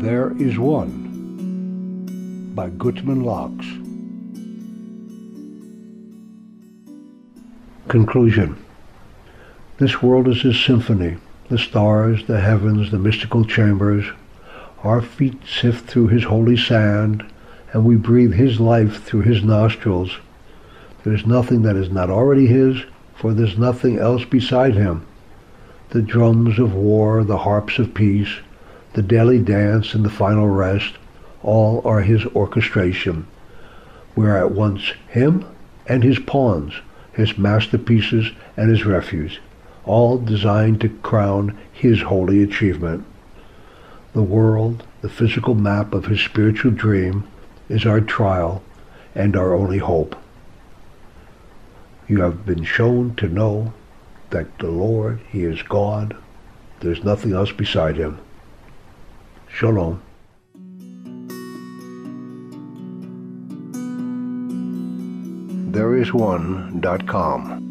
There is One by Gutman Locks. Conclusion This world is a symphony. The stars, the heavens, the mystical chambers. Our feet sift through his holy sand, and we breathe his life through his nostrils. There is nothing that is not already his, for there is nothing else beside him. The drums of war, the harps of peace, the daily dance and the final rest, all are his orchestration. We are at once him and his pawns, his masterpieces and his refuse, all designed to crown his holy achievement. The world, the physical map of his spiritual dream, is our trial and our only hope. You have been shown to know that the Lord, He is God. There's nothing else beside Him. Shalom. There is Thereisone.com